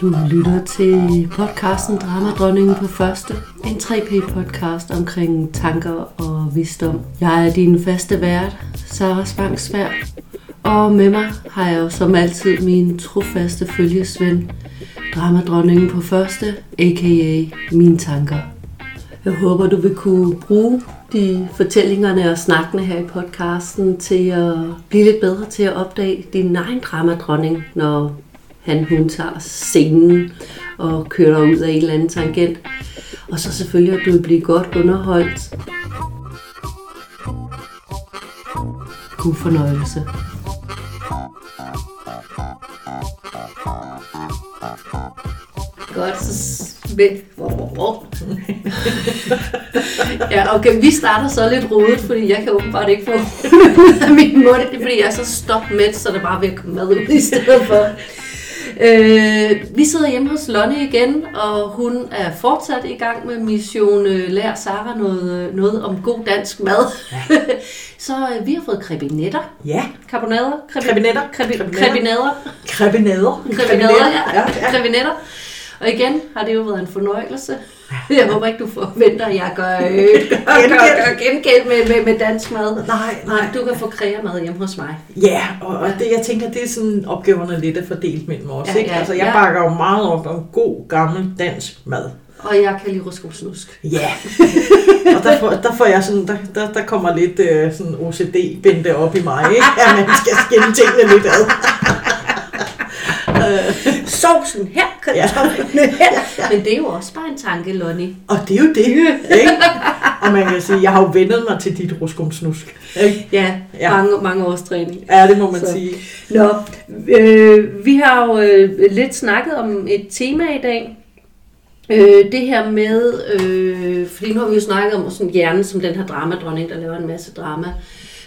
Du lytter til podcasten Dramadronningen på første. En 3P-podcast omkring tanker og visdom. Jeg er din faste vært, Sara Spangsvær. Og med mig har jeg jo som altid min trofaste følgesvend, Dramadronningen på første, a.k.a. mine tanker. Jeg håber, du vil kunne bruge de fortællingerne og snakkene her i podcasten til at blive lidt bedre til at opdage din egen dramadronning, når han hun tager scenen og kører ud af en eller anden tangent. Og så selvfølgelig, at du vil blive godt underholdt. God fornøjelse. Godt, så vent. ja, okay, vi starter så lidt rodet, fordi jeg kan åbenbart ikke få ud af min mund, fordi jeg er så stop med, så det bare at komme mad ud i stedet for. Øh, vi sidder hjemme hos Lonnie igen, og hun er fortsat i gang med mission øh, Lær Sara noget, noget om god dansk mad. Ja. så øh, vi har fået krebinetter. Ja. Karbonader. Krebinetter. Krebinetter. Krebinetter. Krebinetter. Krebinetter, ja. Krebinetter. Og igen har det jo været en fornøjelse. Jeg håber ikke, du forventer, at jeg gør, øh, gør, gør, gengæld med, med, med dansk mad. Nej, nej. Du kan få mad hjemme hos mig. Ja, og, og det, jeg tænker, det er sådan, opgaverne lidt er fordelt mellem os. Ja, ikke? Altså, jeg ja. bakker jo meget op om god, gammel dansk mad. Og jeg kan lide snusk. Ja, og der får, der får jeg sådan, der, der, der kommer lidt øh, sådan OCD-bente op i mig, ikke? at man skal skille tingene lidt ad. sovsen her, kartoflerne ja. her. Men det er jo også bare en tanke, Lonnie. Og det er jo det, ikke? Og man kan sige, jeg har jo vendet mig til dit ruskumsnusk. Ikke? Ja, ja, mange, mange års træning. Ja, det må man Så. sige. Nå, øh, vi har jo øh, lidt snakket om et tema i dag. Øh, det her med, øh, fordi nu har vi jo snakket om sådan hjernen som den her dramadronning, der laver en masse drama.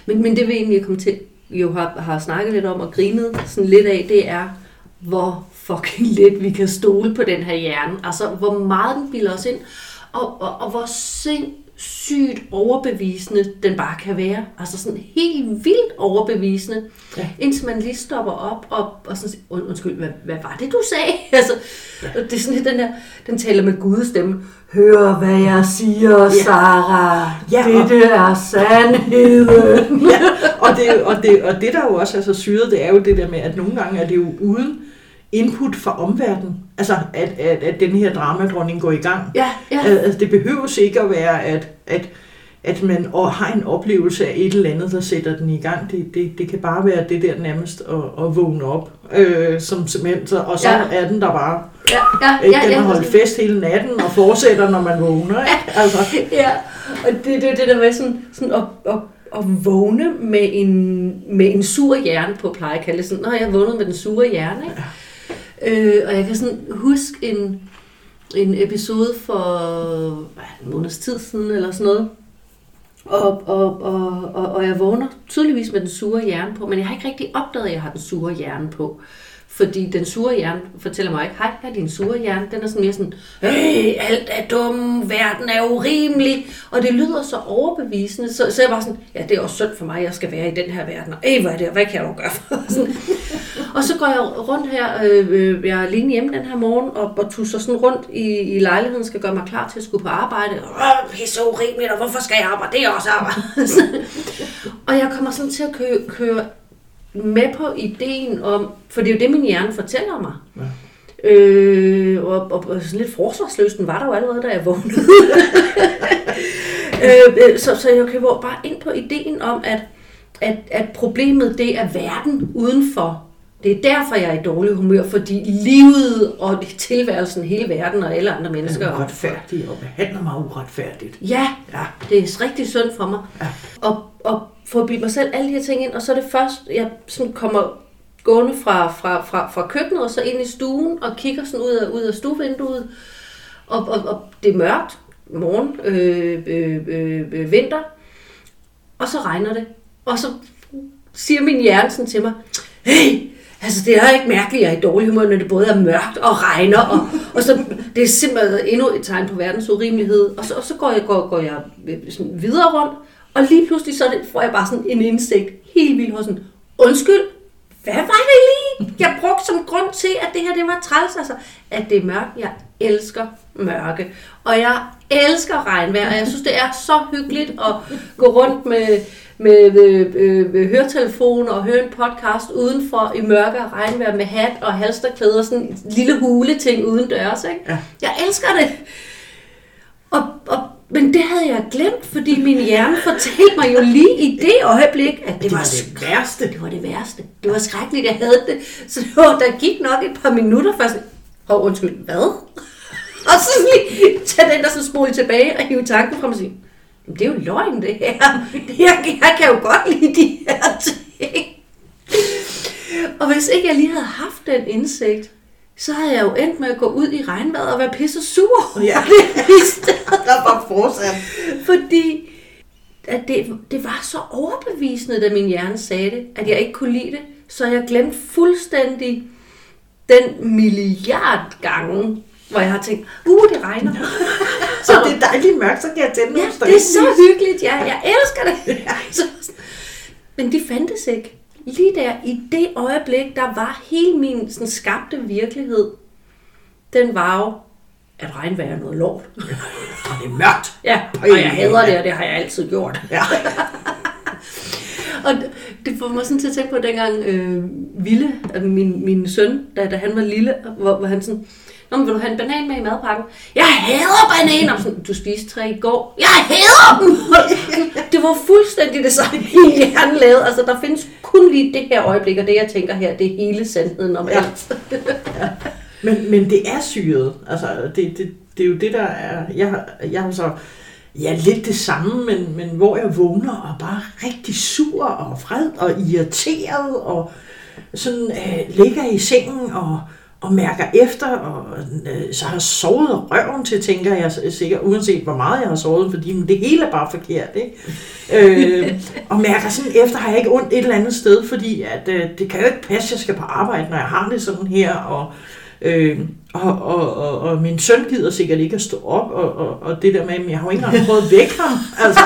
Men, men det vi egentlig komme til, jo har, har snakket lidt om og grinet sådan lidt af, det er, hvor fucking lidt vi kan stole på den her hjerne. Altså, hvor meget den bilder os ind, og, og, og hvor sindssygt overbevisende den bare kan være. Altså sådan helt vildt overbevisende, ja. indtil man lige stopper op og, og sådan und, undskyld, hvad, hvad var det, du sagde? Altså, ja. Det er sådan den der, den taler med Guds stemme. Hør, hvad jeg siger, ja. Sara. Ja, det er sandheden. ja, og det, og, det, og det, der jo også er så syret, det er jo det der med, at nogle gange er det jo uden input fra omverdenen. Altså, at, at, at den her dramadronning går i gang. Ja, ja. Altså, det behøver ikke at være, at, at, at man har en oplevelse af et eller andet, der sætter den i gang. Det, det, det kan bare være det der nærmest at, at vågne op, øh, som simpelthen, og så ja. er den der bare. Ja, ja, ja, den har holdt fest hele natten og fortsætter, når man vågner. Ikke? Altså. Ja, og det er det, det der med sådan, sådan at, at at vågne med en, med en sur hjerne på pleje, kalde sådan, når jeg vågnede med den sure hjerne. Ikke? Øh, og jeg kan sådan huske en, en episode for hvad, en måneds tid siden, eller sådan noget. Og, og, og, og, og jeg vågner tydeligvis med den sure hjerne på, men jeg har ikke rigtig opdaget, at jeg har den sure hjerne på. Fordi den sure hjerne fortæller mig ikke, hej, her er din sure hjerne. Den er sådan mere sådan, hey, alt er dumt, verden er urimelig. Og det lyder så overbevisende, så, så jeg var sådan, ja, det er også synd for mig, jeg skal være i den her verden. Og hey, hvad er det, hvad kan jeg dog gøre for? Sådan. Og så går jeg rundt her, øh, øh, jeg er alene hjemme den her morgen, og, og tusser sådan rundt i, i lejligheden, skal gøre mig klar til at skulle på arbejde. Er så urimeligt, og hvorfor skal jeg arbejde? Det er også arbejde. og jeg kommer sådan til at køre, køre med på ideen om, for det er jo det, min hjerne fortæller mig. Ja. Øh, og, og, og sådan lidt forsvarsløsten var der jo allerede, da jeg vågnede. Øh, øh, så, så jeg kan bare ind på ideen om, at, at, at problemet det er verden udenfor. Det er derfor, jeg er i dårlig humør, fordi livet og tilværelsen, hele verden og alle andre mennesker... Er uretfærdig og behandler mig uretfærdigt. Ja, ja, det er rigtig synd for mig. Ja. Og, og få at mig selv alle de her ting ind, og så er det først, jeg sådan kommer gående fra, fra, fra, fra køkkenet og så ind i stuen og kigger sådan ud af, ud af stuevinduet, og, og, og det er mørkt, morgen, øh, øh, øh, øh, vinter, og så regner det. Og så siger min hjerne sådan til mig, hey, altså det er ikke mærkeligt, at jeg er i dårlig humør, når det både er mørkt og regner, og, og så det er simpelthen endnu et tegn på verdens urimelighed. Og så, og så går jeg, går, går jeg øh, sådan videre rundt, og lige pludselig så får jeg bare sådan en indsigt helt vildt hos sådan, undskyld, hvad var det lige? jeg brugte som grund til, at det her det var træls, altså, at det er mørkt. Jeg elsker mørke, og jeg elsker regnvejr, og jeg synes, det er så hyggeligt at gå rundt med, med øh, øh, høretelefon og høre en podcast udenfor i mørke og regnvejr med hat og halsterklæder og sådan en lille hule ting uden dørs. Ikke? Ja. Jeg elsker det. Og, og, men det havde jeg glemt, fordi min hjerne fortalte mig jo lige i det øjeblik, at det, Det var, var det værste. det var det værste. Det var skrækkeligt, jeg havde det. Så det var, der gik nok et par minutter før sådan, Hov, undskyld, hvad? Og så lige tage den der så spole tilbage og hive tanken frem og sige, "Men det er jo løgn det her. Det her jeg kan jo godt lide de her ting. Og hvis ikke jeg lige havde haft den indsigt, så havde jeg jo endt med at gå ud i regnvejret og være pisse sur. Ja. Stedet Der var fortsat. fordi at det, det var så overbevisende, da min hjerne sagde det, at jeg ikke kunne lide det. Så jeg glemte fuldstændig den milliard gange, hvor jeg har tænkt, uh, det regner. Så det er dejligt mørkt, så kan jeg tænde Ja, det er så hyggeligt, ja. Jeg elsker det. Så, men de fandtes ikke. Lige der, i det øjeblik, der var hele min sådan, skabte virkelighed, den var jo, at regnvejr er noget lort. Og det er mørkt. Ja, og jeg hader det, og det har jeg altid gjort. Ja. Og det- får mig sådan til at tænke på dengang øh, Ville, altså min, min søn, da, da han var lille, hvor, hvor han sådan, Nå, men vil du have en banan med i madpakken? Jeg hader bananer! Sådan, du spiste tre i går. Jeg hader dem! det var fuldstændig det samme, hjerne lavede. Altså, der findes kun lige det her øjeblik, og det, jeg tænker her, det er hele sandheden om Ja. alt. Men, men det er syret. Altså, det, det, det er jo det, der er... Jeg, jeg har så... Ja, lidt det samme, men, men hvor jeg vågner og bare rigtig sur og vred og irriteret og sådan øh, ligger i sengen og, og mærker efter, og øh, så har sovet røven til, tænker jeg sikkert, uanset hvor meget jeg har sovet, fordi det hele er bare forkert, ikke? øh, og mærker sådan efter, har jeg ikke ondt et eller andet sted, fordi at, øh, det kan jo ikke passe, jeg skal på arbejde, når jeg har det sådan her, og Øh, og, og, og, og min søn gider sikkert ikke at stå op, og, og, og det der med, at jeg har jo ikke engang prøvet at vække ham. Altså,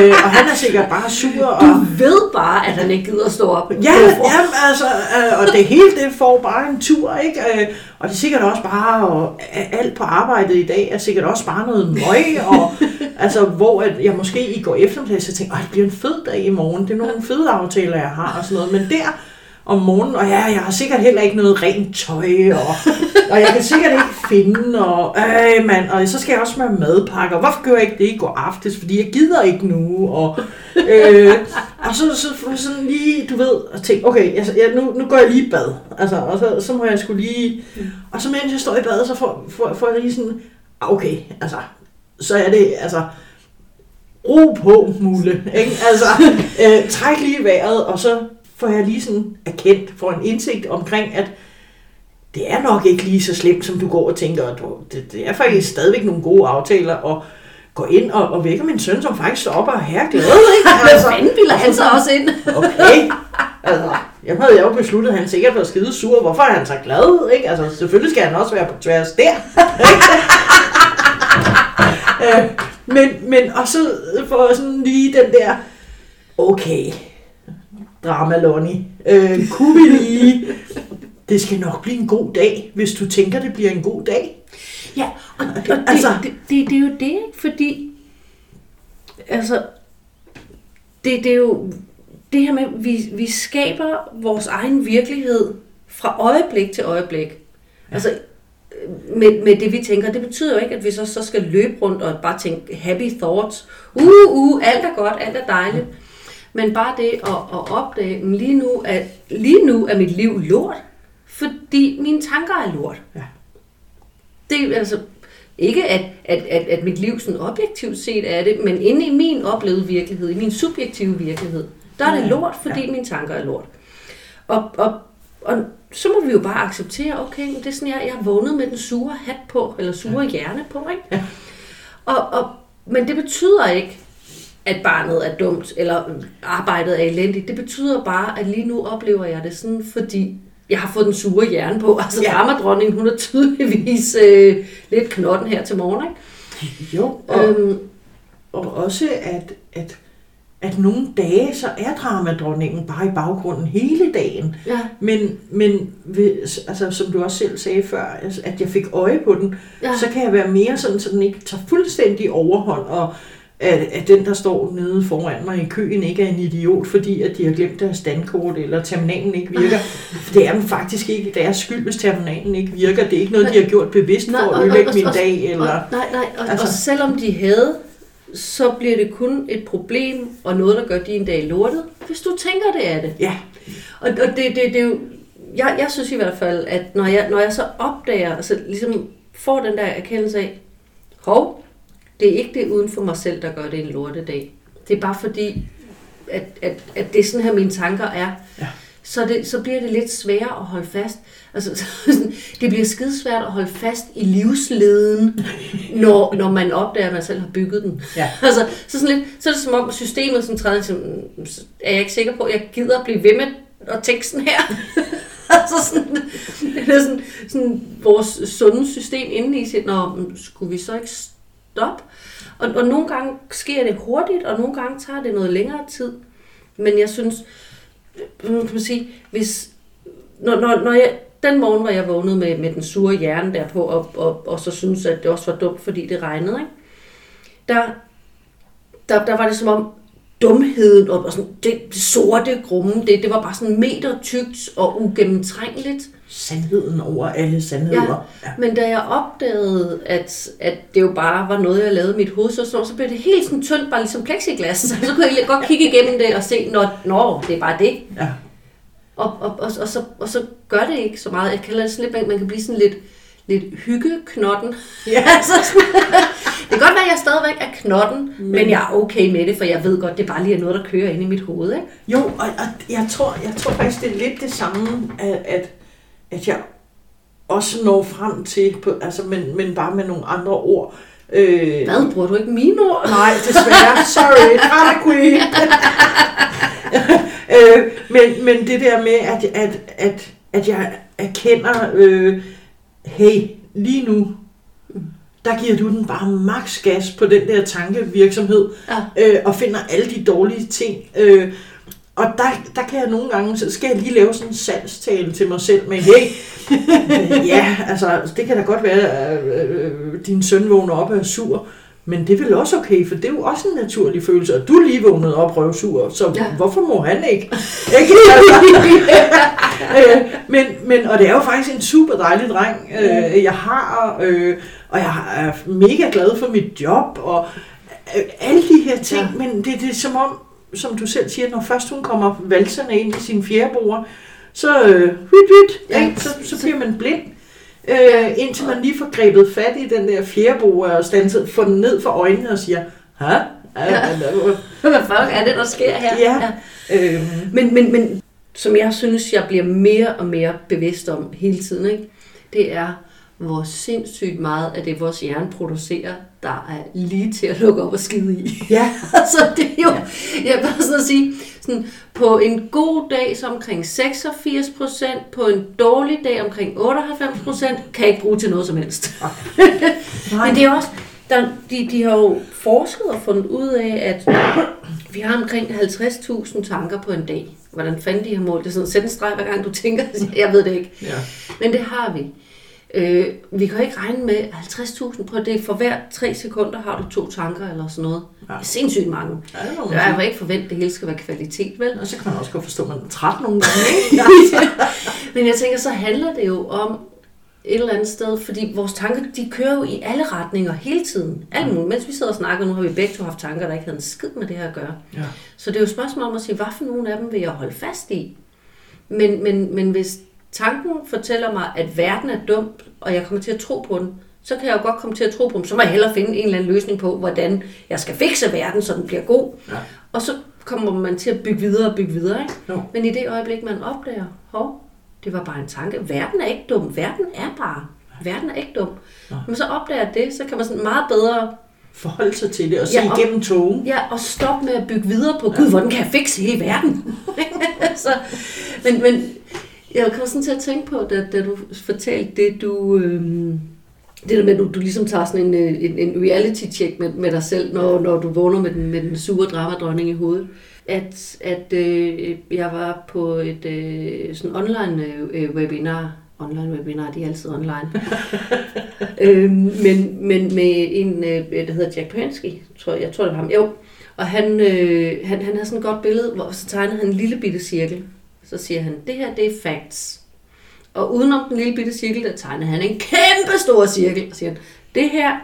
øh, og han er sikkert bare sur. Og, Du ved bare, at han ikke gider at stå op. Ja, jamen, altså, øh, og det hele det får bare en tur, ikke? Øh, og det er sikkert også bare, og alt på arbejdet i dag er sikkert også bare noget møg, og altså, hvor at jeg måske i går eftermiddag, så tænker, jeg, det bliver en fed dag i morgen, det er nogle fede aftaler, jeg har, og sådan noget, men der om morgenen, og ja, jeg har sikkert heller ikke noget rent tøj, og, og jeg kan sikkert ikke finde, og øh, mand, og så skal jeg også med madpakker, hvorfor gør jeg ikke det i går aftes, fordi jeg gider ikke nu, og, øh, og så, så, så sådan lige, du ved, og tænke, okay, altså, jeg, nu, nu går jeg lige i bad, altså, og så, så må jeg skulle lige, og så mens jeg står i bad, så får, får, får jeg lige sådan, ah, okay, altså, så er det, altså, ro på, Mule, ikke? Altså, øh, træk lige vejret, og så får jeg lige sådan erkendt, får en indsigt omkring, at det er nok ikke lige så slemt, som du går og tænker, og du, det, det er faktisk stadigvæk nogle gode aftaler, og gå ind og, og vække min søn, som faktisk står op og er glad, ikke? Hvad fanden bilder han så også ind? Okay. Altså, jeg havde jo besluttet, at han sikkert var skide sur. Hvorfor er han så glad? Ikke? Altså, selvfølgelig skal han også være på tværs der. øh, men, men og så får jeg sådan lige den der, okay, drama Lonnie, øh, kunne vi lige, det skal nok blive en god dag, hvis du tænker, det bliver en god dag. Ja, og, og det, Altså- det, det, det er jo det, ikke? fordi altså, det, det er jo det her med, at vi, vi skaber vores egen virkelighed fra øjeblik til øjeblik. Ja. Altså, med, med det vi tænker, det betyder jo ikke, at vi så, så skal løbe rundt og bare tænke happy thoughts. Uh, uh, alt er godt, alt er dejligt. Men bare det at, at opdage, at lige nu, er, lige nu er mit liv lort, fordi mine tanker er lort. Ja. Det er altså ikke, at, at, at, at mit liv sådan objektivt set er det, men inde i min oplevede virkelighed, i min subjektive virkelighed, der er det lort, fordi ja. mine tanker er lort. Og, og, og så må vi jo bare acceptere, okay, det er sådan, jeg, jeg er vågnet med den sure hat på, eller sure ja. hjerne på, ikke? Ja. Og, og, men det betyder ikke, at barnet er dumt, eller arbejdet er elendigt. Det betyder bare, at lige nu oplever jeg det sådan, fordi jeg har fået den sure hjerne på. Altså, Ja. dramadronningen, hun er tydeligvis øh, lidt knotten her til morgen, ikke? Jo, og, Øhm, og også at, at at nogle dage, så er dramadronningen bare i baggrunden hele dagen. Ja. Men, men hvis, altså, som du også selv sagde før, at jeg fik øje på den, Ja. så kan jeg være mere sådan, så den ikke tager fuldstændig overhånd, og at, at den, der står nede foran mig i køen, ikke er en idiot, fordi at de har glemt deres standkort, eller terminalen ikke virker. Det er den faktisk ikke deres skyld, hvis terminalen ikke virker. Det er ikke noget, de har gjort bevidst for at ødelægge min dag, eller... Og, nej, nej, og, Altså- og selvom de havde, så bliver det kun et problem, og noget, der gør din dag lortet, hvis du tænker, det er det. Ja, Og, og det, det, det er jo, jeg, jeg synes i hvert fald, at når jeg, når jeg så opdager, altså ligesom får den der erkendelse af, hov, det er ikke det uden for mig selv, der gør det en lortedag. Det er bare fordi, at, at, at det er sådan her, mine tanker er. Ja. Så, det, så bliver det lidt sværere at holde fast. Altså, sådan, det bliver skidesvært at holde fast i livsleden, når, når man opdager, at man selv har bygget den. Ja. Altså, så, sådan lidt, så er det som om systemet som træder til, "Mm, så er jeg ikke sikker på, at jeg gider at blive ved med at sådan her. altså sådan, det er sådan, sådan vores sunde system inde i sit, nå, men skulle vi så ikke stop. Og, og nogle gange sker det hurtigt, og nogle gange tager det noget længere tid. Men jeg synes, øh, kan man sige, hvis, når, når, når jeg, den morgen, hvor jeg vågnede med, med den sure hjerne derpå, og, og, og så synes at det også var dumt, fordi det regnede, ikke? Der, der, der var det som om dumheden og, og sådan, det, det sorte grumme, det, det var bare sådan meter tykt og ugennemtrængeligt sandheden over alle sandheder. Ja. Men da jeg opdagede, at, at det jo bare var noget, jeg lavede i mit hoved, så, så, så blev det helt sådan tyndt, bare ligesom plexiglas. Så, så kunne jeg godt kigge igennem det og se, nå, nå det er bare det. ja. Og, og, og, og, så, og så gør det ikke så meget. Jeg kalder det sådan lidt, man- man kan blive sådan lidt, lidt hyggeknotten. Ja. altså, sådan- det kan godt være, at jeg stadigvæk er knotten, men, men jeg er okay med det, for jeg ved godt, det bare lige er noget, der kører ind i mit hoved. Ikke? Jo, og, og jeg, tror, jeg tror faktisk, det er lidt det samme, at, at, at jeg også når frem til, på, altså, men, men bare med nogle andre ord. Øh, Hvad, bruger du ikke mine ord? Nej, desværre. Sorry. Drama queen. øh, men, men det der med, at, at, at, at jeg erkender, øh, hey, lige nu, der giver du den bare max gas på den der tankevirksomhed, Ja. øh, og finder alle de dårlige ting. Øh, og der, der kan jeg nogle gange, så skal jeg lige lave sådan en salgstale til mig selv med, hey, øh, ja, altså, det kan da godt være, at øh, din søn vågner op og er sur, men det er vel også okay, for det er jo også en naturlig følelse, og du er lige vågnet op røvsur, så Ja. hvorfor må han ikke? ikke? øh, men, men, og det er jo faktisk en super dejlig dreng, øh, jeg har, øh, og jeg er mega glad for mit job, og øh, alle de her ting, ja. men det, det er som om, som du selv siger, når først hun kommer valserne ind i sin fjerdebord, så øh, hyt, hyt, Ja. ja. så, så bliver man blind. Øh, indtil man lige får grebet fat i den der fjerdebord og standset, får den ned for øjnene og siger, Hæ? Ja, Ja. ja. Hvad fuck er det, der sker her? Ja. Øh, Men, men, men som jeg synes, jeg bliver mere og mere bevidst om hele tiden, ikke? det er, hvor sindssygt meget af det, vores hjerne producerer, der er lige til at lukke op og skide i. ja, altså, det er jo, jeg vil bare sådan at sige, sådan, på en god dag så omkring 86 procent, på en dårlig dag omkring 98 procent, kan jeg ikke bruge til noget som helst. Men det er også, der, de, de har jo forsket og fundet ud af, at vi har omkring 50.000 tanker på en dag. Hvordan fanden de har målt det? Sådan, sæt en streg hver gang du tænker, jeg ved det ikke. ja. Men det har vi. Øh, vi kan jo ikke regne med 50.000 på det. For hver tre sekunder har du to tanker eller sådan noget. Ja. Det er sindssygt mange. Ja, det Jeg har ikke forventet, at det hele skal være kvalitet, vel? Og så kan man også godt forstå, at man er træt nogle gange. Ikke? Men jeg tænker, så handler det jo om et eller andet sted, fordi vores tanker, de kører jo i alle retninger hele tiden. Alle mulige. Mens vi sidder og snakker, nu har vi begge to haft tanker, der ikke havde en skid med det her at gøre. Ja. Så det er jo et spørgsmål om at sige, hvad for nogle af dem vil jeg holde fast i? Men, men, men hvis tanken fortæller mig, at verden er dum, og jeg kommer til at tro på den, så kan jeg jo godt komme til at tro på den. Så må jeg hellere finde en eller anden løsning på, hvordan jeg skal fikse verden, så den bliver god. Ja. Og så kommer man til at bygge videre og bygge videre. Ikke? Jo. Men i det øjeblik, man opdager, hov, det var bare en tanke. Verden er ikke dum. Verden er bare. Verden er ikke dum. Nej. Men så opdager det, så kan man sådan meget bedre Forholde sig til det og se Ja, og- igennem togen. Ja, og stop med at bygge videre på, gud, hvordan kan jeg fikse hele verden? så, men, men jeg kom sådan til at tænke på, da, da du fortalte det, du, øhm, det der med, at du, du ligesom tager sådan en, øh, en, en reality-check med, med dig selv, når, når du vågner med den, med den sure dramadronning i hovedet. At, at øh, jeg var på et øh, sådan online øh, webinar, online webinar, de er altid online, øh, men, men med en, øh, der hedder Jack Pansky, tror jeg, jeg tror det var ham, jo, og han, øh, han, han har sådan et godt billede, hvor så tegnede han en lille bitte cirkel. Så siger han, det her det er facts. Og udenom den lille bitte cirkel, der tegner han en kæmpe stor cirkel. Og siger han, det her,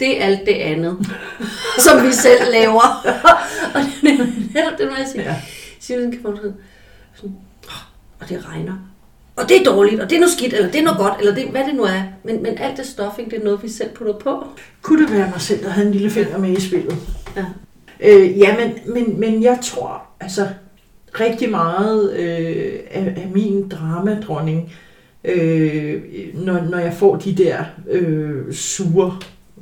det er alt det andet, som vi selv laver. og det er netop det, når jeg siger, ja. siger sådan, kan man sådan, og det regner. Og det er dårligt, og det er noget skidt, eller det er noget godt, eller det, hvad det nu er. Men, men alt det stuffing, det er noget, vi selv putter på. Kunne det være mig selv, der havde en lille finger med i spillet? Ja. Øh, ja, men, men, men jeg tror, altså rigtig meget øh, af, af min dramadronning, øh, når, når jeg får de der øh, sure,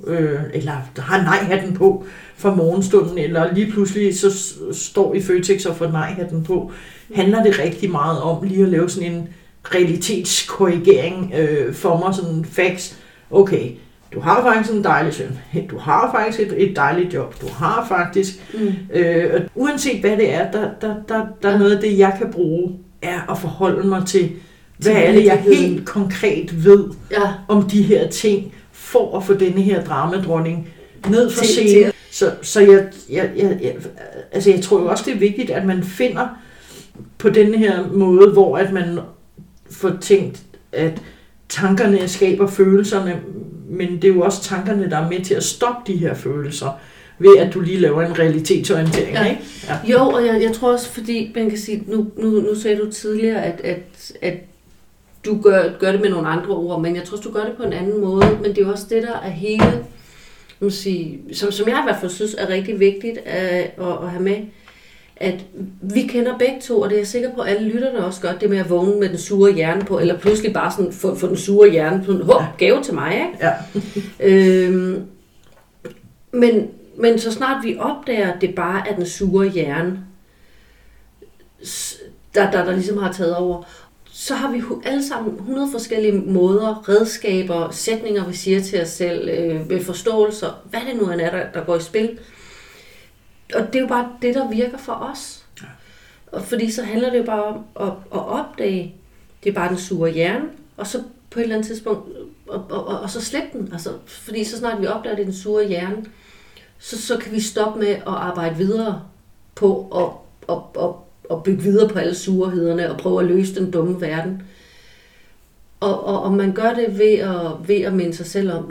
øh, eller har nej-hatten på for morgenstunden, eller lige pludselig så står i Føtex og får nej-hatten på, handler det rigtig meget om lige at lave sådan en realitetskorrigering øh, for mig, sådan fax. Okay, du har faktisk en dejlig søn, du har faktisk et, et dejligt job, du har faktisk, mm. øh, uanset hvad det er, der, der, der, der er noget af det, jeg kan bruge, er at forholde mig til, hvad er det, jeg helt konkret ved ja. om de her ting, for at få denne her dramadronning ned for scenen. Så, så jeg, jeg, jeg, jeg, altså jeg tror jo også, det er vigtigt, at man finder på denne her måde, hvor at man får tænkt, at tankerne skaber følelserne, men det er jo også tankerne, der er med til at stoppe de her følelser, ved at du lige laver en realitetsorientering. Ja. Ikke? Ja. Jo, og jeg, jeg tror også, fordi man kan sige, nu, nu, nu sagde du tidligere, at, at, at du gør, gør det med nogle andre ord, men jeg tror du gør det på en anden måde, men det er jo også det, der er hele, sige, som, som jeg i hvert fald synes er rigtig vigtigt at, at, at have med, at vi kender begge to, og det er jeg sikker på, at alle lytterne også gør, det med at vågne med den sure hjerne på, eller pludselig bare sådan få, få den sure hjerne på, hov, gave til mig, ikke? Ja. øhm, men, men så snart vi opdager, at det bare er den sure hjerne, der, der, der ligesom har taget over, så har vi alle sammen 100 forskellige måder, redskaber, sætninger, vi siger til os selv, øh, forståelser, hvad det nu er, der, der går i spil, og det er jo bare det, der virker for os. Ja. Og fordi så handler det jo bare om at, at opdage, det er bare den sure hjerne, og så på et eller andet tidspunkt, og, og, og, og så slippe den. Altså, fordi så snart vi opdager, det er den sure hjerne, så, så kan vi stoppe med at arbejde videre på at, at, at, at bygge videre på alle surhederne og prøve at løse den dumme verden. Og, og, og man gør det ved at, ved at minde sig selv om,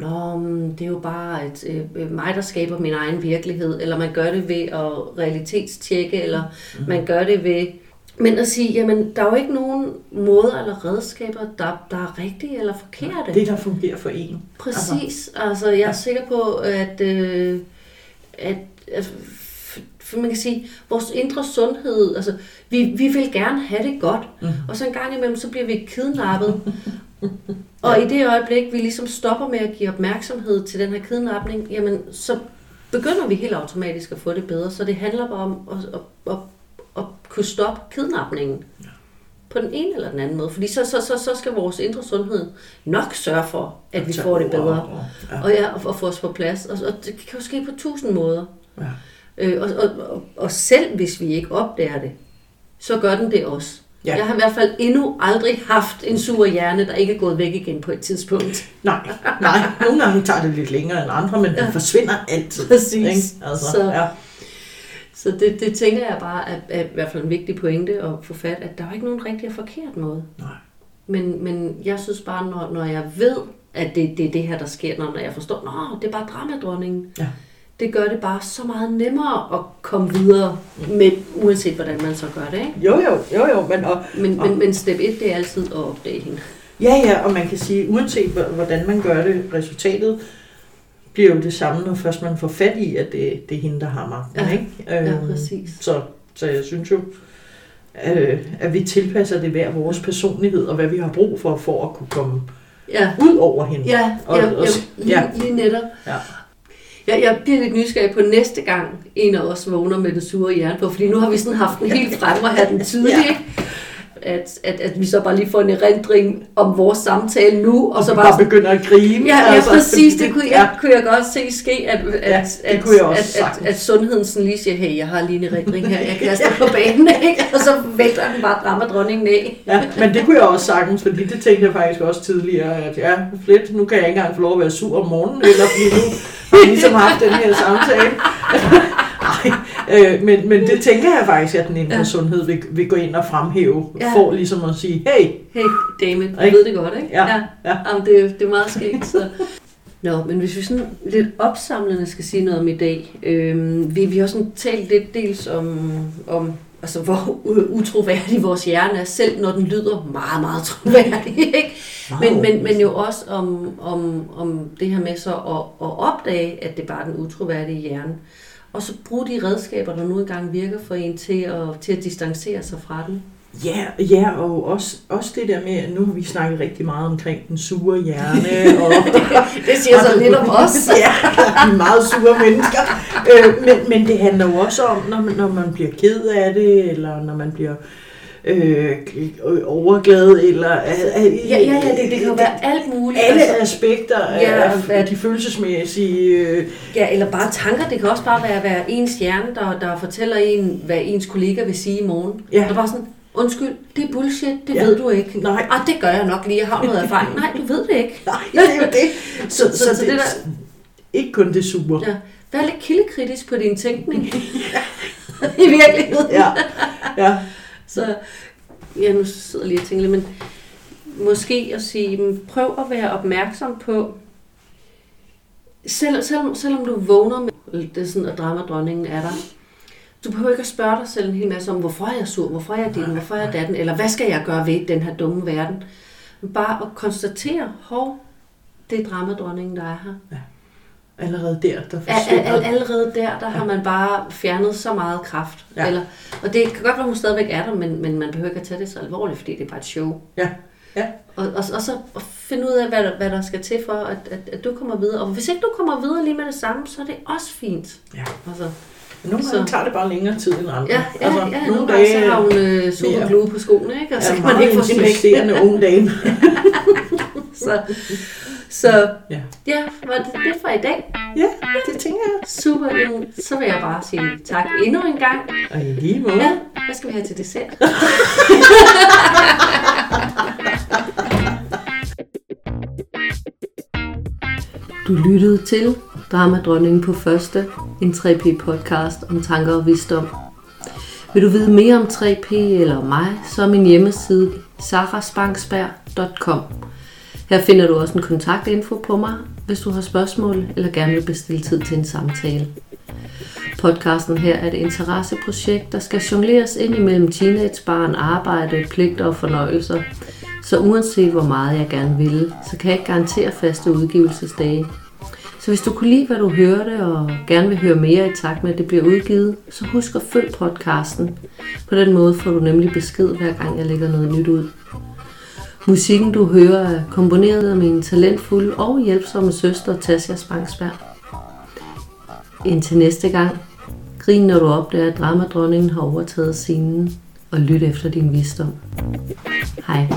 at det er jo bare et, øh, mig, der skaber min egen virkelighed, eller man gør det ved at realitetstjekke, eller mm. man gør det ved... Men at sige, jamen, der er jo ikke nogen måder eller redskaber, der, der er rigtige eller forkerte. Det, der fungerer for en. Præcis. Altså, altså jeg er ja. sikker på, at, øh, at, at man kan sige, vores indre sundhed, altså, vi, vi vil gerne have det godt, mm. og så en gang imellem, så bliver vi kidnappet. og i det øjeblik, vi ligesom stopper med at give opmærksomhed til den her kidnapning, jamen, så begynder vi helt automatisk at få det bedre. Så det handler bare om at, at, at, at kunne stoppe kidnapningen. Ja. På den ene eller den anden måde. Fordi så, så, så, så skal vores indre sundhed nok sørge for, at vi får det bedre. Og, ja, og, og få os på plads. Og, og det kan jo ske på tusind måder. Ja. Øh, og, og, og, selv hvis vi ikke opdager det, så gør den det også. Ja. Jeg har i hvert fald endnu aldrig haft en sur hjerne, der ikke er gået væk igen på et tidspunkt. Nej, nej. Nogle gange tager det lidt længere end andre, men ja. det forsvinder altid. Præcis. Ikke? Altså, så, ja. så det, det tænker jeg bare er, er i hvert fald en vigtig pointe at få fat, at der er ikke nogen rigtig og forkert måde. Nej. Men, men jeg synes bare, når, når jeg ved, at det, det er det her, der sker, når jeg forstår, at det er bare dramadronningen. Ja det gør det bare så meget nemmere at komme videre, med, uanset hvordan man så gør det. Ikke? Jo, jo, jo, jo. Men, og, men, og, men, men step 1, det er altid at opdage hende. Ja, ja, og man kan sige, uanset hvordan man gør det, resultatet bliver jo det samme, når først man får fat i, at det, det er hende, der har magten. Ja, ikke? ja øhm, præcis. Så, så jeg synes jo, øh, at vi tilpasser det hver vores personlighed, og hvad vi har brug for, for at kunne komme ja. ud over hende. Ja, og, ja, og, ja, lige, lige netop. Ja. Jeg, jeg bliver lidt nysgerrig på næste gang, en af os vågner med den sure hjerne på, fordi nu har vi sådan haft den helt frem og have den tydelig. at, at, at vi så bare lige får en erindring om vores samtale nu, og så bare, bare begynder at grine. Ja, ja altså, præcis. Det kunne, ja. jeg, kunne jeg godt se ske, at, at, Ja, at, at, at, at, sundheden sådan lige siger, hey, jeg har lige en erindring her, jeg kaster på banen, ikke? og så vælter den bare dramadronningen af. Ja, men det kunne jeg også sagtens, fordi det tænkte jeg faktisk også tidligere, at ja, fedt, nu kan jeg ikke engang få lov at være sur om morgenen, eller fordi nu har ligesom haft den her samtale. Ej, øh, men, men det tænker jeg faktisk, at den indre Ja. sundhed vil, vil gå ind og fremhæve, Ja. for ligesom at sige, hey, Hey, Damen, du ved det godt, ikke? Ja, ja. Jamen, det, det er meget skægt, så... Nå, men hvis vi sådan lidt opsamlende skal sige noget om i dag, øhm, vi, vi har sådan talt lidt dels om, om altså, hvor utroværdig vores hjerne er, selv når den lyder meget, meget troværdig, ikke? Men, men, men jo også om, om, om det her med så at, at opdage, at det bare er den utroværdige hjerne. Og så bruge de redskaber, der nu engang virker for en til at, til at distancere sig fra den. Ja, ja, og også, også det der med, at nu har vi snakket rigtig meget omkring den sure hjerne, og Det siger så lidt om os. ja, vi er meget sure mennesker. Øh, men, men det handler jo også om, når man, når man bliver ked af det, eller når man bliver øh, overglad, eller... Øh, Ja, ja, ja, det, det kan jo være alt muligt. alle altså, aspekter af, Ja, af de følelsesmæssige... Øh, ja, eller bare tanker. Det kan også bare være, være ens hjerne, der, der fortæller en, hvad ens kollega vil sige i morgen. Ja. Der er bare sådan, undskyld, det er bullshit, det Ja. ved du ikke. Nej. Ah, det gør jeg nok lige, jeg har noget erfaring. Nej, du ved det ikke. nej, det er jo det. Så, så, Så- så, så det, det det ikke kun det sure. Ja. Vær lidt kildekritisk på din tænkning. I virkeligheden. Ja, ja. Så, ja, nu sidder jeg lige og tænker lidt, men måske at sige, prøv at være opmærksom på, selv, selv, selvom du vågner med, det er sådan, at dramadronningen er der, du behøver ikke at spørge dig selv en hel masse om, hvorfor er jeg sur, hvorfor er jeg din, hvorfor er jeg datten, eller hvad skal jeg gøre ved den her dumme verden. Bare at konstatere, hov, det er dramadronningen, der er her. Allerede der, der forsvinder. al- allerede der, der har man bare fjernet så meget kraft. Ja. Eller, og det kan godt være, hun stadigvæk er der, men, men man behøver ikke at tage det så alvorligt, fordi det er bare et show. Ja, ja. Og, og, og så finde ud af, hvad der, hvad der skal til for, at, at, at du kommer videre. Og hvis ikke du kommer videre lige med det samme, så er det også fint. Ja. Altså, Nogle gange Så- tager det bare længere tid end andre. ja, ja, altså, ja, nogle nogle gange så dage har hun øh, super mere- glue på skoene, ikke? og så kan man ikke få smæk. unge dame. Så, så Ja. ja, var det det for i dag? ja, det tænker jeg. Super, jamen, så vil jeg bare sige tak endnu en gang. Og i lige måde. Ja, hvad skal vi have til dessert? Du lyttede til Dramadronningen på første, en 3P podcast om tanker og visdom. Vil du vide mere om 3P eller mig, så er min hjemmeside sarasbanksberg.com. Her finder du også en kontaktinfo på mig, hvis du har spørgsmål eller gerne vil bestille tid til en samtale. Podcasten her er et interesseprojekt, der skal jongleres ind imellem teenagebarn, arbejde, pligter og fornøjelser. Så uanset hvor meget jeg gerne vil, så kan jeg ikke garantere faste udgivelsesdage. Så hvis du kunne lide, hvad du hørte, og gerne vil høre mere i takt med, at det bliver udgivet, så husk at følg podcasten. På den måde får du nemlig besked, hver gang jeg lægger noget nyt ud. Musikken, du hører, er komponeret af min talentfulde og hjælpsomme søster, Tasja Spangsberg. Indtil næste gang, grin når du opdager, at dramadronningen har overtaget scenen, og lyt efter din visdom. Hej.